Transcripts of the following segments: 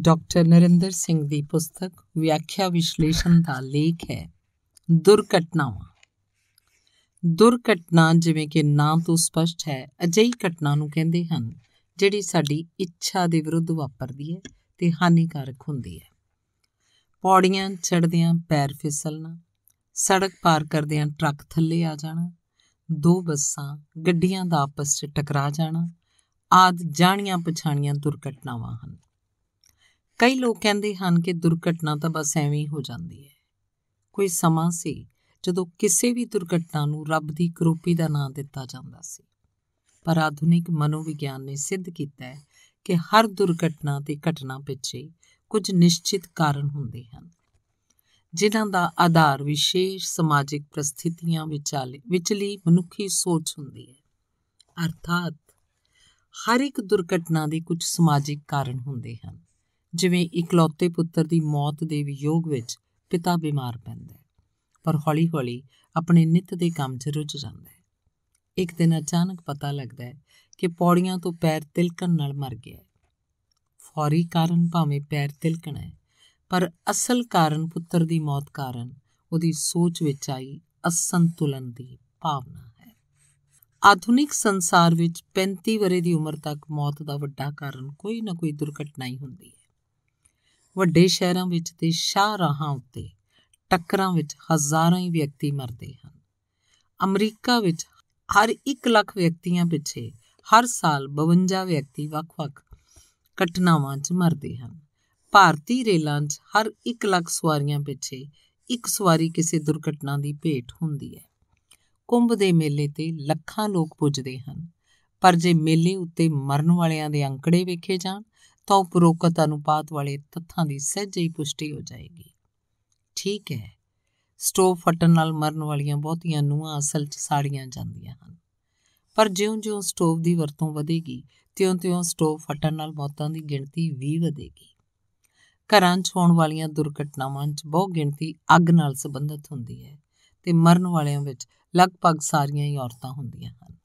Doctor Narendra Singh ਦੀ ਪੁਸਤਕ ਵਿਆਖਿਆ ਵਿਸ਼ਲੇਸ਼ਣ ਦਾ ਲੇਖ ਹੈ, ਦੁਰਘਟਨਾਵਾਂ। ਦੁਰਘਟਨਾ ਜਿਵੇਂ ਕਿ ਨਾਂ ਤੋਂ ਸਪਸ਼ਟ ਹੈ, ਅਜਿਹੀ ਘਟਨਾ ਨੂੰ ਕਹਿੰਦੇ ਹਨ, ਜਿਹੜੀ ਸਾਡੀ ਇੱਛਾ ਦੇ ਵਿਰੁੱਧ ਵਾਪਰਦੀ ਹੈ ਤੇ ਹਾਨੀਕਾਰਕ ਹੁੰਦੀ ਹੈ। ਪੌੜੀਆਂ ਚੜ੍ਹਦਿਆਂ ਪੈਰ ਫਿਸਲਣਾ, ਸੜਕ ਪਾਰ ਕਰਦਿਆਂ ਟਰੱਕ ਥੱਲੇ ਆ ਜਾਣਾ, ਦੋ ਬੱਸਾਂ, ਗੱਡੀਆਂ ਦਾ ਆਪਸ 'ਚ ਟਕਰਾ ਜਾਣਾ, ਆਦ ਜਾਣੀਆਂ ਪਛਾਣੀਆਂ ਦੁਰਘਟਨਾਵਾਂ ਹਨ। ਕਈ ਲੋਕ ਕਹਿੰਦੇ ਹਨ ਕਿ ਦੁਰਘਟਨਾ ਤਾਂ ਬਸ ਐਵੇਂ ਹੀ ਹੋ ਜਾਂਦੀ ਹੈ। ਕੋਈ ਸਮਾਂ ਸੀ ਜਦੋਂ ਕਿਸੇ ਵੀ ਦੁਰਘਟਨਾ ਨੂੰ ਰੱਬ ਦੀ ਕਰੋਪੀ ਦਾ ਨਾਂ ਦਿੱਤਾ ਜਾਂਦਾ ਸੀ। ਪਰ ਆਧੁਨਿਕ ਮਨੋਵਿਗਿਆਨ ਨੇ ਸਿੱਧ ਕੀਤਾ ਹੈ ਕਿ ਹਰ ਦੁਰਘਟਨਾ ਤੇ ਘਟਨਾ ਪਿੱਛੇ ਕੁਝ ਨਿਸ਼ਚਿਤ ਕਾਰਨ ਹੁੰਦੇ ਹਨ, ਜਿਨ੍ਹਾਂ ਦਾ ਆਧਾਰ ਵਿਸ਼ੇਸ਼ ਸਮਾਜਿਕ ਪ੍ਰਸਥਿਤੀਆਂ ਵਿਚਾਲੇ ਵਿਚਲੀ ਮਨੁੱਖੀ ਸੋਚ ਹੁੰਦੀ ਹੈ। ਅਰਥਾਤ ਹਰ ਇੱਕ ਦੁਰਘਟਨਾ ਦੇ ਕੁਝ ਸਮਾਜਿਕ ਕਾਰਨ ਹੁੰਦੇ ਹਨ। ਜਿਵੇਂ ਇਕਲੌਤੇ ਪੁੱਤਰ ਦੀ ਮੌਤ ਦੇ ਵਿਯੋਗ ਵਿੱਚ ਪਿਤਾ ਬਿਮਾਰ ਪੈਂਦਾ ਹੈ, ਪਰ ਹੌਲੀ-ਹੌਲੀ ਆਪਣੇ ਨਿੱਤ ਦੇ ਕੰਮ 'ਚ ਰੁੱਝ ਜਾਂਦਾ ਹੈ। ਇੱਕ ਦਿਨ ਅਚਾਨਕ ਪਤਾ ਲੱਗਦਾ ਹੈ ਕਿ ਪੌੜੀਆਂ ਤੋਂ ਪੈਰ ਤਿਲਕਣ ਨਾਲ ਮਰ ਗਿਆ ਹੈ। ਫੌਰੀ ਕਾਰਨ ਭਾਵੇਂ ਪੈਰ ਤਿਲਕਣਾ ਹੈ, ਪਰ ਅਸਲ ਕਾਰਨ ਪੁੱਤਰ ਦੀ ਮੌਤ ਕਾਰਨ ਉਹਦੀ ਸੋਚ ਵਿੱਚ ਆਈ ਅਸੰਤੁਲਨ ਦੀ ਭਾਵਨਾ ਹੈ। ਆਧੁਨਿਕ ਸੰਸਾਰ ਵਿੱਚ 35 ਵਰੇ ਦੀ ਉਮਰ ਤੱਕ ਮੌਤ ਦਾ ਵੱਡਾ ਕਾਰਨ ਕੋਈ ਨਾ ਕੋਈ ਦੁਰਘਟਨਾ ਹੀ ਹੁੰਦੀ ਹੈ। ਵੱਡੇ ਸ਼ਹਿਰਾਂ ਵਿੱਚ ਤੇ ਸ਼ਾਹਰਾਹਾਂ ਉੱਤੇ ਟੱਕਰਾਂ ਵਿੱਚ ਹਜ਼ਾਰਾਂ ਹੀ ਵਿਅਕਤੀ ਮਰਦੇ ਹਨ। ਅਮਰੀਕਾ ਵਿੱਚ ਹਰ 1 ਲੱਖ ਵਿਅਕਤੀਆਂ ਪਿੱਛੇ ਹਰ ਸਾਲ 52 ਵਿਅਕਤੀ ਵੱਖ-ਵੱਖ ਘਟਨਾਵਾਂ 'ਚ ਮਰਦੇ ਹਨ। ਭਾਰਤੀ ਰੇਲਾਂ 'ਚ ਹਰ 1 ਲੱਖ ਸਵਾਰੀਆਂ ਪਿੱਛੇ ਇੱਕ ਸਵਾਰੀ ਕਿਸੇ ਦੁਰਘਟਨਾ ਦੀ ਭੇਟ ਹੁੰਦੀ ਹੈ। ਕੁੰਭ ਦੇ ਮੇਲੇ ਤੇ ਲੱਖਾਂ ਲੋਕ ਪੁੱਜਦੇ ਹਨ। ਪਰ ਜੇ ਮੇਲੇ ਉੱਤੇ ਮਰਨ ਵਾਲਿਆਂ ਦੇ ਅੰਕੜੇ ਵੇਖੇ ਜਾਣ ਤਾਂ ਉਪਰੋਕਤ ਅਨੁਪਾਤ ਵਾਲੇ ਤੱਥਾਂ ਦੀ ਸਹਿਜੇ ਹੀ ਪੁਸ਼ਟੀ ਹੋ ਜਾਏਗੀ। ਠੀਕ ਹੈ। ਸਟੋਵ ਫਟਣ ਨਾਲ ਮਰਨ ਵਾਲੀਆਂ ਬਹੁਤੀਆਂ ਨੂੰਹਾਂ ਅਸਲ 'ਚ ਸਾੜੀਆਂ ਜਾਂਦੀਆਂ ਹਨ। ਪਰ ਜਿਉਂ-ਜਿਉਂ ਸਟੋਵ ਦੀ ਵਰਤੋਂ ਵਧੇਗੀ, ਤਿਉਂ-ਤਿਉਂ ਸਟੋਵ ਫਟਣ ਨਾਲ ਮੌਤਾਂ ਦੀ ਗਿਣਤੀ ਵੀ ਵਧੇਗੀ। ਘਰਾਂ 'ਚ ਹੋਣ ਵਾਲੀਆਂ ਦੁਰਘਟਨਾਵਾਂ 'ਚ ਬਹੁ ਗਿਣਤੀ ਅੱਗ ਨਾਲ ਸੰਬੰਧਿਤ ਹੁੰਦੀ ਹੈ ਤੇ ਮਰਨ ਵਾਲਿਆਂ ਵਿੱਚ ਲਗਭਗ ਸਾਰੀਆਂ ਹੀ ਔਰਤਾਂ ਹੁੰਦੀਆਂ ਹਨ।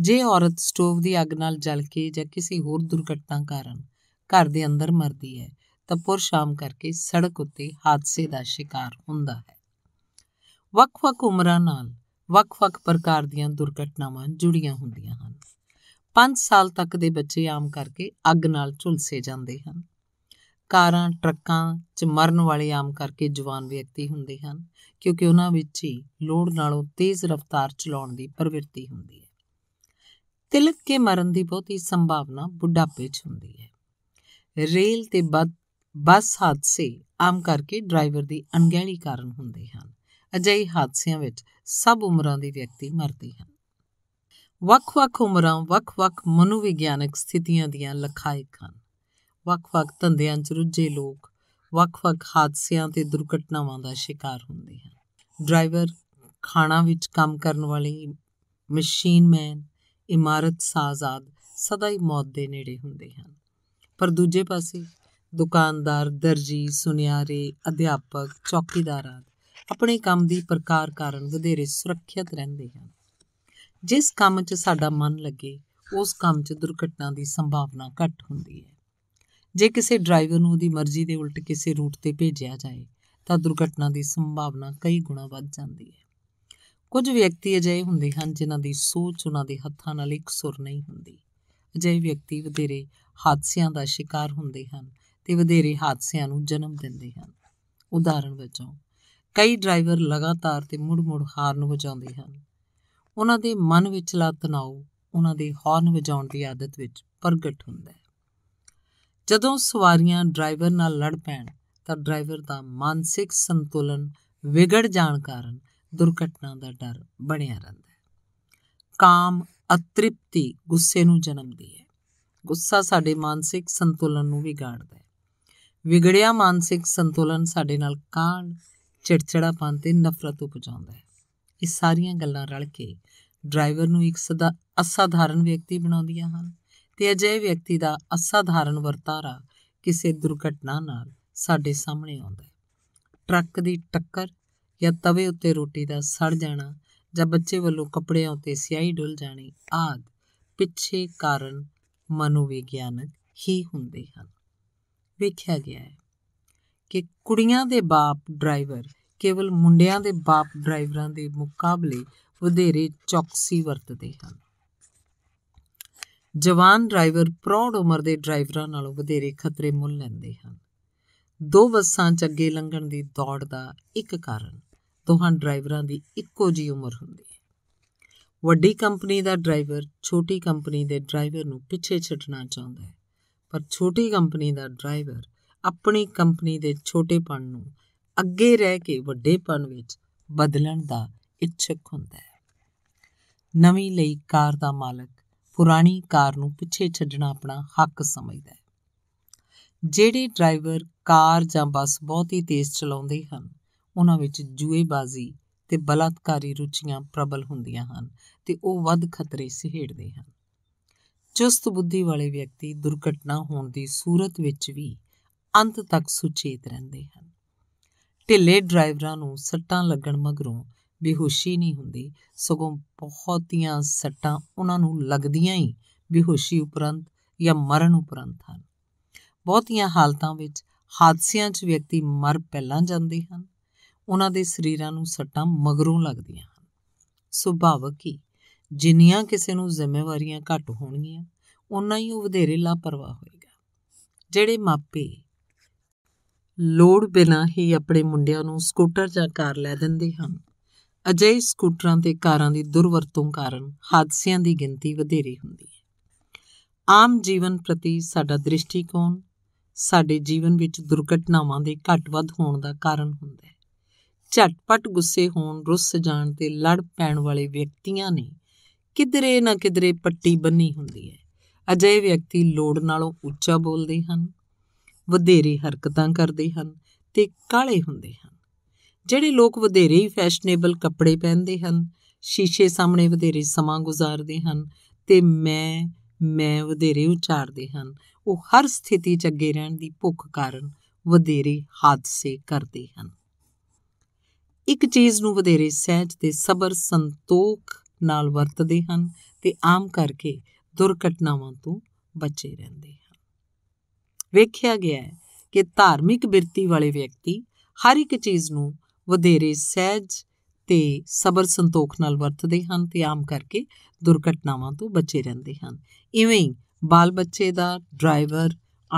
ਜੇ ਔਰਤ ਸਟੋਵ ਦੀ ਅੱਗ ਨਾਲ ਜਲ ਕੇ ਜਾਂ ਕਿਸੇ ਹੋਰ ਦੁਰਘਟਨਾ ਕਾਰਨ ਘਰ ਦੇ ਅੰਦਰ ਮਰਦੀ ਹੈ, ਤਾਂ ਪੁਰਸ਼ ਆਮ ਕਰਕੇ ਸੜਕ ਉੱਤੇ ਹਾਦਸੇ ਦਾ ਸ਼ਿਕਾਰ ਹੁੰਦਾ ਹੈ। ਵੱਖ-ਵੱਖ ਉਮਰਾਂ ਨਾਲ ਵੱਖ-ਵੱਖ ਪ੍ਰਕਾਰ ਦੀਆਂ ਦੁਰਘਟਨਾਵਾਂ ਜੁੜੀਆਂ ਹੁੰਦੀਆਂ ਹਨ। 5 ਸਾਲ ਤੱਕ ਦੇ ਬੱਚੇ ਆਮ ਕਰਕੇ ਅੱਗ ਨਾਲ ਝੁਲਸੇ ਜਾਂਦੇ ਹਨ। ਕਾਰਾਂ, ਟਰੱਕਾਂ 'ਚ ਮਰਨ ਵਾਲੇ ਆਮ ਕਰਕੇ ਜਵਾਨ ਵਿਅਕਤੀ ਹੁੰਦੇ ਹਨ, ਕਿਉਂਕਿ ਉਹਨਾਂ ਵਿੱਚ ਹੀ ਲੋੜ ਨਾਲੋਂ ਤੇਜ਼ ਰਫ਼ਤਾਰ ਚਲਾਉਣ ਦੀ ਪ੍ਰਵਿਰਤੀ ਹੁੰਦੀ ਹੈ। ਤਿਲਕ ਕੇ ਮਰਨ ਦੀ ਬਹੁਤੀ ਸੰਭਾਵਨਾ ਬੁੱਢਾਪੇ 'ਚ ਹੁੰਦੀ ਹੈ। ਰੇਲ ਤੇ ਬੱਸ ਹਾਦਸੇ ਆਮ ਕਰਕੇ ਡਰਾਈਵਰ ਦੀ ਅਣਗਹਿਲੀ ਕਾਰਨ ਹੁੰਦੇ ਹਨ। ਅਜਿਹੇ ਹਾਦਸਿਆਂ ਵਿੱਚ ਸਭ ਉਮਰਾਂ ਦੇ ਵਿਅਕਤੀ ਮਰਦੇ ਹਨ। ਵੱਖ-ਵੱਖ ਉਮਰਾਂ, ਵੱਖ-ਵੱਖ ਮਨੋਵਿਗਿਆਨਕ ਸਥਿਤੀਆਂ ਦੀਆਂ ਲਖਾਇਕ ਹਨ। ਵੱਖ-ਵੱਖ ਧੰਦਿਆਂ 'ਚ ਰੁੱਝੇ ਲੋਕ ਵੱਖ-ਵੱਖ ਹਾਦਸਿਆਂ ਤੇ ਦੁਰਘਟਨਾਵਾਂ ਦਾ ਸ਼ਿਕਾਰ ਹੁੰਦੇ ਹਨ। ਡਰਾਈਵਰ ਖਾਣਾ ਵਿੱਚ ਕੰਮ ਕਰਨ ਵਾਲੇ ਮਸ਼ੀਨਮੈਨ ਇਮਾਰਤ ਸਾਜ਼ਾਦ ਸਦਾ ਹੀ ਮੌਤ ਦੇ ਨੇੜੇ ਹੁੰਦੇ ਹਨ। ਪਰ ਦੂਜੇ ਪਾਸੇ ਦੁਕਾਨਦਾਰ, ਦਰਜੀ, ਸੁਨਿਆਰੇ, ਅਧਿਆਪਕ, ਚੌਕੀਦਾਰ ਆਪਣੇ ਕੰਮ ਦੀ ਪ੍ਰਕਾਰ ਕਾਰਨ ਵਧੇਰੇ ਸੁਰੱਖਿਅਤ ਰਹਿੰਦੇ ਹਨ। ਜਿਸ ਕੰਮ 'ਚ ਸਾਡਾ ਮਨ ਲੱਗੇ, ਉਸ ਕੰਮ 'ਚ ਦੁਰਘਟਨਾ ਦੀ ਸੰਭਾਵਨਾ ਘੱਟ ਹੁੰਦੀ ਹੈ। ਜੇ ਕਿਸੇ ਡਰਾਈਵਰ ਨੂੰ ਉਹਦੀ ਮਰਜ਼ੀ ਦੇ ਉਲਟ ਕਿਸੇ ਰੂਟ ਤੇ ਭੇਜਿਆ ਜਾਏ, ਤਾਂ ਦੁਰਘਟਨਾ ਦੀ ਸੰਭਾਵਨਾ ਕਈ ਗੁਣਾ ਵੱਧ ਜਾਂਦੀ ਹੈ। ਕੁਝ ਵਿਅਕਤੀ ਅਜਿਹੇ ਹੁੰਦੇ ਹਨ ਜਿਨ੍ਹਾਂ ਦੀ ਸੋਚ ਉਹਨਾਂ ਦੇ ਹੱਥਾਂ ਨਾਲ ਇਕਸੁਰ ਨਹੀਂ ਹੁੰਦੀ। ਅਜਿਹੇ ਵਿਅਕਤੀ ਵਧੇਰੇ ਹਾਦਸਿਆਂ ਦਾ ਸ਼ਿਕਾਰ ਹੁੰਦੇ ਹਨ ਤੇ ਵਧੇਰੇ ਹਾਦਸਿਆਂ ਨੂੰ ਜਨਮ ਦਿੰਦੇ ਹਨ। ਉਦਾਹਰਣ ਵਜੋਂ, ਕਈ ਡਰਾਈਵਰ ਲਗਾਤਾਰ ਤੇ ਮੁੜ-ਮੁੜ ਹਾਰਨ ਵਜਾਉਂਦੇ ਹਨ। ਉਹਨਾਂ ਦੇ ਮਨ ਵਿਚਲਾ ਤਣਾਅ ਉਹਨਾਂ ਦੇ ਹਾਰਨ ਵਜਾਉਣ ਦੀ ਆਦਤ ਵਿੱਚ ਪ੍ਰਗਟ ਹੁੰਦਾ ਹੈ। ਜਦੋਂ ਸਵਾਰੀਆਂ ਡਰਾਈਵਰ ਨਾਲ ਲੜ ਪੈਣ, ਤਾਂ ਡਰਾਈਵਰ ਦਾ ਮਾਨਸਿਕ ਸੰਤੁਲਨ ਵਿਗੜ ਜਾਣ ਕਾਰਨ ਦੁਰਘਟਨਾ ਦਾ ਡਰ ਬਣਿਆ ਰਹਿੰਦਾ ਹੈ। ਕਾਮ ਅਤ੍ਰਿਪਤੀ ਗੁੱਸੇ ਨੂੰ ਜਨਮਦੀ ਹੈ। ਗੁੱਸਾ ਸਾਡੇ ਮਾਨਸਿਕ ਸੰਤੁਲਨ ਨੂੰ ਵਿਗਾੜਦਾ ਹੈ। ਵਿਗੜਿਆ ਮਾਨਸਿਕ ਸੰਤੁਲਨ ਸਾਡੇ ਨਾਲ ਕਾਣ ਚਿੜਚਿੜਾਪਨ ਤੇ ਨਫ਼ਰਤ ਉਪਜਾਉਂਦਾ ਹੈ। ਇਹ ਸਾਰੀਆਂ ਗੱਲਾਂ ਰਲ ਕੇ ਡਰਾਈਵਰ ਨੂੰ ਇੱਕ ਸਦਾ ਅਸਾਧਾਰਨ ਵਿਅਕਤੀ ਬਣਾਉਂਦੀਆਂ ਹਨ ਤੇ ਅਜਿਹੇ ਵਿਅਕਤੀ ਦਾ ਅਸਾਧਾਰਨ ਵਰਤਾਰਾ ਕਿਸੇ ਦੁਰਘਟਨਾ ਨਾਲ ਸਾਡੇ ਸਾਹਮਣੇ ਆਉਂਦਾ ਹੈ। ਟਰੱਕ ਦੀ ਟੱਕਰ ਜਾਂ ਤਵੇ ਉੱਤੇ ਰੋਟੀ ਦਾ ਸੜ ਜਾਣਾ ਜਾਂ ਬੱਚੇ ਵੱਲੋਂ ਕੱਪੜਿਆਂ ਉੱਤੇ ਸਿਆਹੀ ਡੁੱਲ ਜਾਣੀ ਆਦ ਪਿੱਛੇ ਕਾਰਨ ਮਨੋਵਿਗਿਆਨਕ ਹੀ ਹੁੰਦੇ ਹਨ। ਵੇਖਿਆ ਗਿਆ ਹੈ ਕਿ ਕੁੜੀਆਂ ਦੇ ਬਾਪ ਡਰਾਈਵਰ ਕੇਵਲ ਮੁੰਡਿਆਂ ਦੇ ਬਾਪ ਡਰਾਈਵਰਾਂ ਦੇ ਮੁਕਾਬਲੇ ਵਧੇਰੇ ਚੌਕਸੀ ਵਰਤਦੇ ਹਨ। ਜਵਾਨ ਡਰਾਈਵਰ ਪ੍ਰੌੜ ਉਮਰ ਦੇ ਡਰਾਈਵਰਾਂ ਨਾਲੋਂ ਵਧੇਰੇ ਖਤਰੇ ਮੁੱਲ ਲੈਂਦੇ ਹਨ। ਦੋ ਬੱਸਾਂ 'ਚ ਅੱਗੇ ਲੰਘਣ ਦੀ ਦੌੜ ਦਾ ਇੱਕ ਕਾਰਨ ਦੋਹਾਂ ਡਰਾਈਵਰਾਂ ਦੀ ਇੱਕੋ ਜੀ ਉਮਰ ਹੁੰਦੀ ਹੈ ਵੱਡੀ ਕੰਪਨੀ ਦਾ ਡਰਾਈਵਰ ਛੋਟੀ ਕੰਪਨੀ ਦੇ ਡਰਾਈਵਰ ਨੂੰ ਪਿੱਛੇ ਛੱਡਣਾ ਚਾਹੁੰਦਾ ਹੈ। ਪਰ ਛੋਟੀ ਕੰਪਨੀ ਦਾ ਡਰਾਈਵਰ ਆਪਣੀ ਕੰਪਨੀ ਦੇ ਛੋਟੇਪਣ ਨੂੰ ਅੱਗੇ ਰਹਿ ਕੇ ਵੱਡੇਪਣ ਵਿੱਚ ਬਦਲਣ ਦਾ ਇੱਛੁਕ ਹੁੰਦਾ ਹੈ। ਨਵੀਂ ਲਈ ਕਾਰ ਦਾ ਮਾਲਕ ਪੁਰਾਣੀ ਕਾਰ ਨੂੰ ਪਿੱਛੇ ਛੱਡਣਾ ਆਪਣਾ ਹੱਕ ਸਮਝਦਾ ਹੈ। ਜਿਹੜੇ ਡਰਾਈਵਰ ਕਾਰ ਜਾਂ ਬੱਸ ਬਹੁਤ ਹੀ ਤੇਜ਼ ਚਲਾਉਂਦੇ ਹਨ, ਉਹਨਾਂ ਵਿੱਚ ਜੂਏਬਾਜ਼ੀ ਤੇ ਬਲਾਤਕਾਰੀ ਰੁਚੀਆਂ ਪ੍ਰਬਲ ਹੁੰਦੀਆਂ ਹਨ ਤੇ ਉਹ ਵੱਧ ਖਤਰੇ ਸਹਿੜਦੇ ਹਨ। ਚੁਸਤ ਬੁੱਧੀ ਵਾਲੇ ਵਿਅਕਤੀ ਦੁਰਘਟਨਾ ਹੋਣ ਦੀ ਸੂਰਤ ਵਿੱਚ ਵੀ ਅੰਤ ਤੱਕ ਸੁਚੇਤ ਰਹਿੰਦੇ ਹਨ। ਢਿੱਲੇ ਡਰਾਈਵਰਾਂ ਨੂੰ ਸੱਟਾਂ ਲੱਗਣ ਮਗਰੋਂ ਬੇਹੋਸ਼ੀ ਨਹੀਂ ਹੁੰਦੀ, ਸਗੋਂ ਬਹੁਤੀਆਂ ਸੱਟਾਂ ਉਹਨਾਂ ਨੂੰ ਲੱਗਦੀਆਂ ਹੀ ਬੇਹੋਸ਼ੀ ਉਪਰੰਤ ਜਾਂ ਮਰਨ ਉਪਰੰਤ ਹਨ। ਬਹੁਤੀਆਂ ਹਾਲਤਾਂ ਵਿੱਚ ਹਾਦਸਿਆਂ 'ਚ ਵਿਅਕਤੀ ਮਰ ਪਹਿਲਾਂ ਜਾਂਦੇ ਹਨ ਉਹਨਾਂ ਦੇ ਸਰੀਰਾਂ ਨੂੰ ਸੱਟਾਂ ਮਗਰੋਂ ਲੱਗਦੀਆਂ ਹਨ। ਸੁਭਾਵਕ ਹੀ ਜਿੰਨੀਆਂ ਕਿਸੇ ਨੂੰ ਜ਼ਿੰਮੇਵਾਰੀਆਂ ਘੱਟ ਹੋਣਗੀਆਂ ਉਨਾ ਹੀ ਉਹ ਵਧੇਰੇ ਲਾਪਰਵਾਹ ਹੋਏਗਾ। ਜਿਹੜੇ ਮਾਪੇ ਲੋੜ ਬਿਨਾ ਹੀ ਆਪਣੇ ਮੁੰਡਿਆਂ ਨੂੰ ਸਕੂਟਰ ਜਾਂ ਕਾਰ ਲੈ ਦਿੰਦੇ ਹਨ, ਅਜਿਹੇ ਸਕੂਟਰਾਂ ਤੇ ਕਾਰਾਂ ਦੀ ਦੁਰਵਰਤੋਂ ਕਾਰਨ ਹਾਦਸਿਆਂ ਦੀ ਗਿਣਤੀ ਵਧੇਰੇ ਹੁੰਦੀ ਹੈ। ਆਮ ਜੀਵਨ ਪ੍ਰਤੀ ਸਾਡਾ ਦ੍ਰਿਸ਼ਟੀਕੋਣ ਸਾਡੇ ਜੀਵਨ ਵਿੱਚ ਦੁਰਘਟਨਾਵਾਂ ਦੇ ਘੱਟ ਵੱਧ ਹੋਣ ਦਾ ਕਾਰਨ ਹੁੰਦਾ ਹੈ। ਝਟਪਟ ਗੁੱਸੇ ਹੋਣ, ਰੁੱਸ ਜਾਣ ਤੇ ਲੜ ਪੈਣ ਵਾਲੇ ਵਿਅਕਤੀਆਂ ਨੇ ਕਿਧਰੇ ਨਾ ਕਿਧਰੇ ਪੱਟੀ ਬੰਨੀ ਹੁੰਦੀ ਹੈ। ਅਜਿਹੇ ਵਿਅਕਤੀ ਲੋੜ ਨਾਲੋਂ ਉੱਚਾ ਬੋਲਦੇ ਹਨ, ਵਧੇਰੇ ਹਰਕਤਾਂ ਕਰਦੇ ਹਨ ਤੇ ਕਾਲੇ ਹੁੰਦੇ ਹਨ। ਜਿਹੜੇ ਲੋਕ ਵਧੇਰੇ ਹੀ ਫੈਸ਼ਨੇਬਲ ਕੱਪੜੇ ਪਹਿਨਦੇ ਹਨ, ਸ਼ੀਸ਼ੇ ਸਾਹਮਣੇ ਵਧੇਰੇ ਸਮਾਂ ਗੁਜ਼ਾਰਦੇ ਹਨ ਤੇ ਮੈਂ ਮੈਂ ਵਧੇਰੇ ਉਚਾਰਦੇ ਹਨ, ਉਹ ਹਰ ਸਥਿਤੀ 'ਚ ਅੱਗੇ ਰਹਿਣ ਦੀ ਭੁੱਖ ਕਾਰਨ ਵਧੇਰੇ ਹਾਦਸੇ ਕਰਦੇ ਹਨ। ਇੱਕ ਚੀਜ਼ ਨੂੰ ਵਧੇਰੇ ਸਹਿਜ ਤੇ ਸਬਰ ਸੰਤੋਖ ਨਾਲ ਵਰਤਦੇ ਹਨ ਤੇ ਆਮ ਕਰਕੇ ਦੁਰਘਟਨਾਵਾਂ ਤੋਂ ਬਚੇ ਰਹਿੰਦੇ ਹਨ। ਵੇਖਿਆ ਗਿਆ ਹੈ ਕਿ ਧਾਰਮਿਕ ਬਿਰਤੀ ਵਾਲੇ ਵਿਅਕਤੀ ਹਰ ਇੱਕ ਚੀਜ਼ ਨੂੰ ਵਧੇਰੇ ਸਹਿਜ ਤੇ ਸਬਰ ਸੰਤੋਖ ਨਾਲ ਵਰਤਦੇ ਹਨ ਤੇ ਆਮ ਕਰਕੇ ਦੁਰਘਟਨਾਵਾਂ ਤੋਂ ਬਚੇ ਰਹਿੰਦੇ ਹਨ। ਇਵੇਂ ਹੀ ਬਾਲ ਬੱਚੇ ਦਾ ਡਰਾਈਵਰ,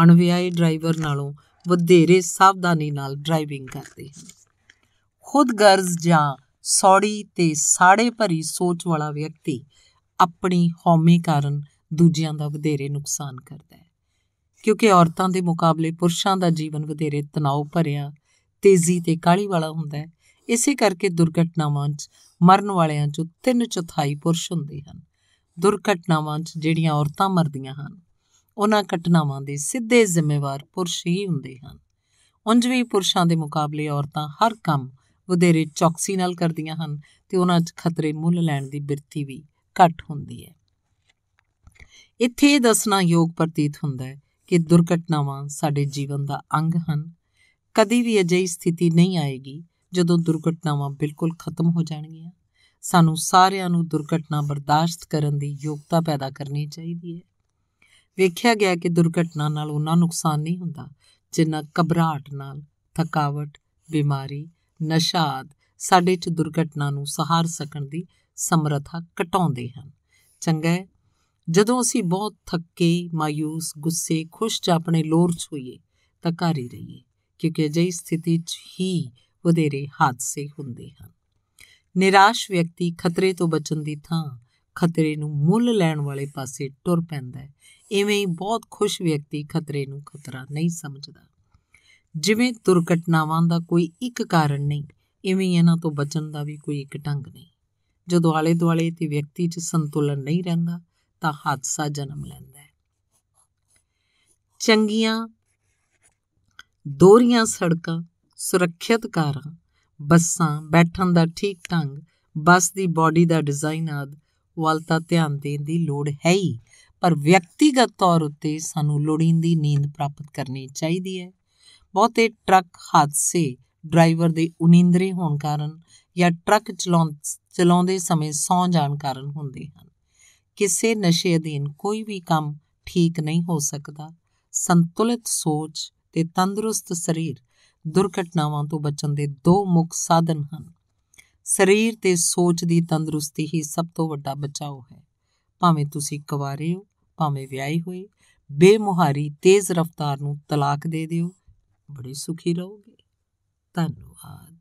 ਅਣਵਿਆਹੇ ਡਰਾਈਵਰ ਨਾਲੋਂ ਵਧੇਰੇ ਸਾਵਧਾਨੀ ਨਾਲ ਡਰਾਈਵਿੰਗ ਕਰਦੇ ਹਨ। ਖੁਦਗਰਜ਼ ਜਾਂ ਸੌੜੀ ਤੇ ਸਾੜੇ ਭਰੀ ਸੋਚ ਵਾਲਾ ਵਿਅਕਤੀ ਆਪਣੀ ਹਉਮੈ ਕਾਰਨ ਦੂਜਿਆਂ ਦਾ ਵਧੇਰੇ ਨੁਕਸਾਨ ਕਰਦਾ ਹੈ। ਕਿਉਂਕਿ ਔਰਤਾਂ ਦੇ ਮੁਕਾਬਲੇ ਪੁਰਸ਼ਾਂ ਦਾ ਜੀਵਨ ਵਧੇਰੇ ਤਣਾਅ ਭਰਿਆ, ਤੇਜ਼ੀ ਤੇ ਕਾਲੀ ਵਾਲਾ ਹੁੰਦਾ ਹੈ। ਇਸੇ ਕਰਕੇ ਦੁਰਘਟਨਾਵਾਂ 'ਚ ਮਰਨ ਵਾਲਿਆਂ 'ਚੋਂ ਤਿੰਨ ਚੌਥਾਈ ਪੁਰਸ਼ ਹੁੰਦੇ ਹਨ। ਦੁਰਘਟਨਾਵਾਂ 'ਚ ਜਿਹੜੀਆਂ ਔਰਤਾਂ ਮਰਦੀਆਂ ਹਨ, ਉਹਨਾਂ ਘਟਨਾਵਾਂ ਦੇ ਸਿੱਧੇ ਜ਼ਿੰਮੇਵਾਰ ਪੁਰਸ਼ ਹੀ ਹੁੰਦੇ ਹਨ। ਉਂਝ ਵੀ ਪੁਰਸ਼ਾਂ ਦੇ ਮੁਕਾਬਲੇ ਔਰਤਾਂ ਹਰ ਕੰਮ ਵਧੇਰੇ ਚੌਕਸੀ ਨਾਲ ਕਰਦੀਆਂ ਹਨ ਤੇ ਉਹਨਾਂ 'ਚ ਖਤਰੇ ਮੁੱਲ ਲੈਣ ਦੀ ਬਿਰਤੀ ਵੀ ਘੱਟ ਹੁੰਦੀ ਹੈ। ਇੱਥੇ ਦੱਸਣਾ ਯੋਗ ਪ੍ਰਤੀਤ ਹੁੰਦਾ ਹੈ ਕਿ ਦੁਰਘਟਨਾਵਾਂ ਸਾਡੇ ਜੀਵਨ ਦਾ ਅੰਗ ਹਨ। ਕਦੀ ਵੀ ਅਜਿਹੀ ਸਥਿਤੀ ਨਹੀਂ ਆਏਗੀ ਜਦੋਂ ਦੁਰਘਟਨਾਵਾਂ ਬਿਲਕੁਲ ਖਤਮ ਹੋ ਜਾਣਗੀਆਂ। ਸਾਨੂੰ ਸਾਰਿਆਂ ਨੂੰ ਦੁਰਘਟਨਾ ਬਰਦਾਸ਼ਤ ਕਰਨ ਦੀ ਯੋਗਤਾ ਪੈਦਾ ਕਰਨੀ ਚਾਹੀਦੀ ਹੈ। ਵੇਖਿਆ ਗਿਆ ਕਿ ਦੁਰਘਟਨਾ ਨਾਲ ਉਹਨਾਂ ਨੁਕਸਾਨ ਨਹੀਂ ਹੁੰਦਾ, ਜਿੰਨਾ ਘਬਰਾਹਟ ਨਾਲ, ਥਕਾਵਟ, ਬਿਮਾਰੀ ਨਸ਼ਾਦ ਸਾਡੇ 'ਚ ਦੁਰਘਟਨਾ ਨੂੰ ਸਹਾਰ ਸਕਣ ਦੀ ਸਮਰੱਥਾ ਘਟਾਉਂਦੇ ਹਨ। ਚੰਗਾ ਹੈ, ਜਦੋਂ ਅਸੀਂ ਬਹੁਤ ਥੱਕੇ ਮਾਇੂਸ ਗੁੱਸੇ, ਖੁਸ਼ ਜਾਂ ਆਪਣੇ ਲੋਰ 'ਚ ਹੋਈਏ, ਤਾਂ ਘਰ ਹੀ ਰਹੀਏ, ਕਿਉਂਕਿ ਅਜਿਹੀ ਸਥਿਤੀ 'ਚ ਹੀ ਵਧੇਰੇ ਹਾਦਸੇ ਹੁੰਦੇ ਹਨ। ਨਿਰਾਸ਼ ਵਿਅਕਤੀ ਖਤਰੇ ਤੋਂ ਬਚਣ ਦੀ ਥਾਂ ਖਤਰੇ ਨੂੰ ਮੁੱਲ ਲੈਣ ਵਾਲੇ ਪਾਸੇ ਟੁਰ ਪੈਂਦਾ ਹੈ। ਐਵੇਂ ਹੀ ਬਹੁਤ ਖੁਸ਼ ਵਿਅਕਤੀ ਖਤਰੇ ਨੂੰ ਖਤਰਾ ਨਹੀਂ ਸਮਝਦਾ। ਜਿਵੇਂ ਦੁਰਘਟਨਾਵਾਂ ਦਾ ਕੋਈ ਇੱਕ ਕਾਰਨ ਨਹੀਂ ਐਵੇਂ ਇਹਨਾਂ ਤੋਂ ਬਚਣ ਦਾ ਵੀ ਕੋਈ ਇੱਕ ਢੰਗ ਨਹੀਂ। ਜਦੋਂ ਆਲੇ ਦੁਆਲੇ ਤੇ ਵਿਅਕਤੀ 'ਚ ਸੰਤੁਲਨ ਨਹੀਂ ਰਹਿੰਦਾ, ਤਾਂ ਹਾਦਸਾ ਜਨਮ ਲੈਂਦਾ ਹੈ। ਚੰਗੀਆਂ, ਦੋਰੀਆਂ ਸੜਕਾਂ, ਸੁਰੱਖਿਅਤ ਕਾਰਾਂ, ਬੱਸਾਂ, ਬੈਠਣ ਦਾ ਠੀਕ ਢੰਗ, ਬੱਸ ਦੀ ਬਾਡੀ ਦਾ ਡਿਜ਼ਾਈਨ ਆਦ ਵੱਲ ਤਾਂ ਧਿਆਨ ਦੇਣ ਦੀ ਲੋੜ ਹੈ ਹੀ, ਪਰ ਵਿਅਕਤੀਗਤ ਤੌਰ ਉੱਤੇ ਸਾਨੂੰ ਲੋੜੀਂਦੀ ਨੀਂਦ ਪ੍ਰਾਪਤ ਕਰਨੀ ਚਾਹੀਦੀ ਹੈ। ਬਹੁਤੇ ਟਰੱਕ ਹਾਦਸੇ ਡਰਾਈਵਰ ਦੇ ਉਨੀਂਦਰੇ ਹੋਣ ਕਾਰਨ ਜਾਂ ਟਰੱਕ ਚਲਾਉਂਦੇ ਸਮੇਂ ਸੌਂ ਜਾਣ ਕਾਰਨ ਹੁੰਦੇ ਹਨ। ਕਿਸੇ ਨਸ਼ੇ ਅਧੀਨ ਕੋਈ ਵੀ ਕੰਮ ਠੀਕ ਨਹੀਂ ਹੋ ਸਕਦਾ। ਸੰਤੁਲਿਤ ਸੋਚ ਤੇ ਤੰਦਰੁਸਤ ਸਰੀਰ ਦੁਰਘਟਨਾਵਾਂ ਤੋਂ ਬਚਣ ਦੇ ਦੋ ਮੁੱਖ ਸਾਧਨ ਹਨ। ਸਰੀਰ ਤੇ ਸੋਚ ਦੀ ਤੰਦਰੁਸਤੀ ਹੀ ਸਭ ਤੋਂ ਵੱਡਾ ਬਚਾਓ ਹੈ। ਭਾਵੇਂ ਤੁਸੀਂ ਕੁਵਾਰੇ ਹੋ, ਭਾਵੇਂ ਵਿਆਹੇ ਹੋਏ, ਬੇਮੁਹਾਰੀ ਤੇਜ਼ ਰਫ਼ਤਾਰ ਨੂੰ ਤਲਾਕ ਦੇ ਦਿਓ बड़े सुखी रहोगे धन्यवाद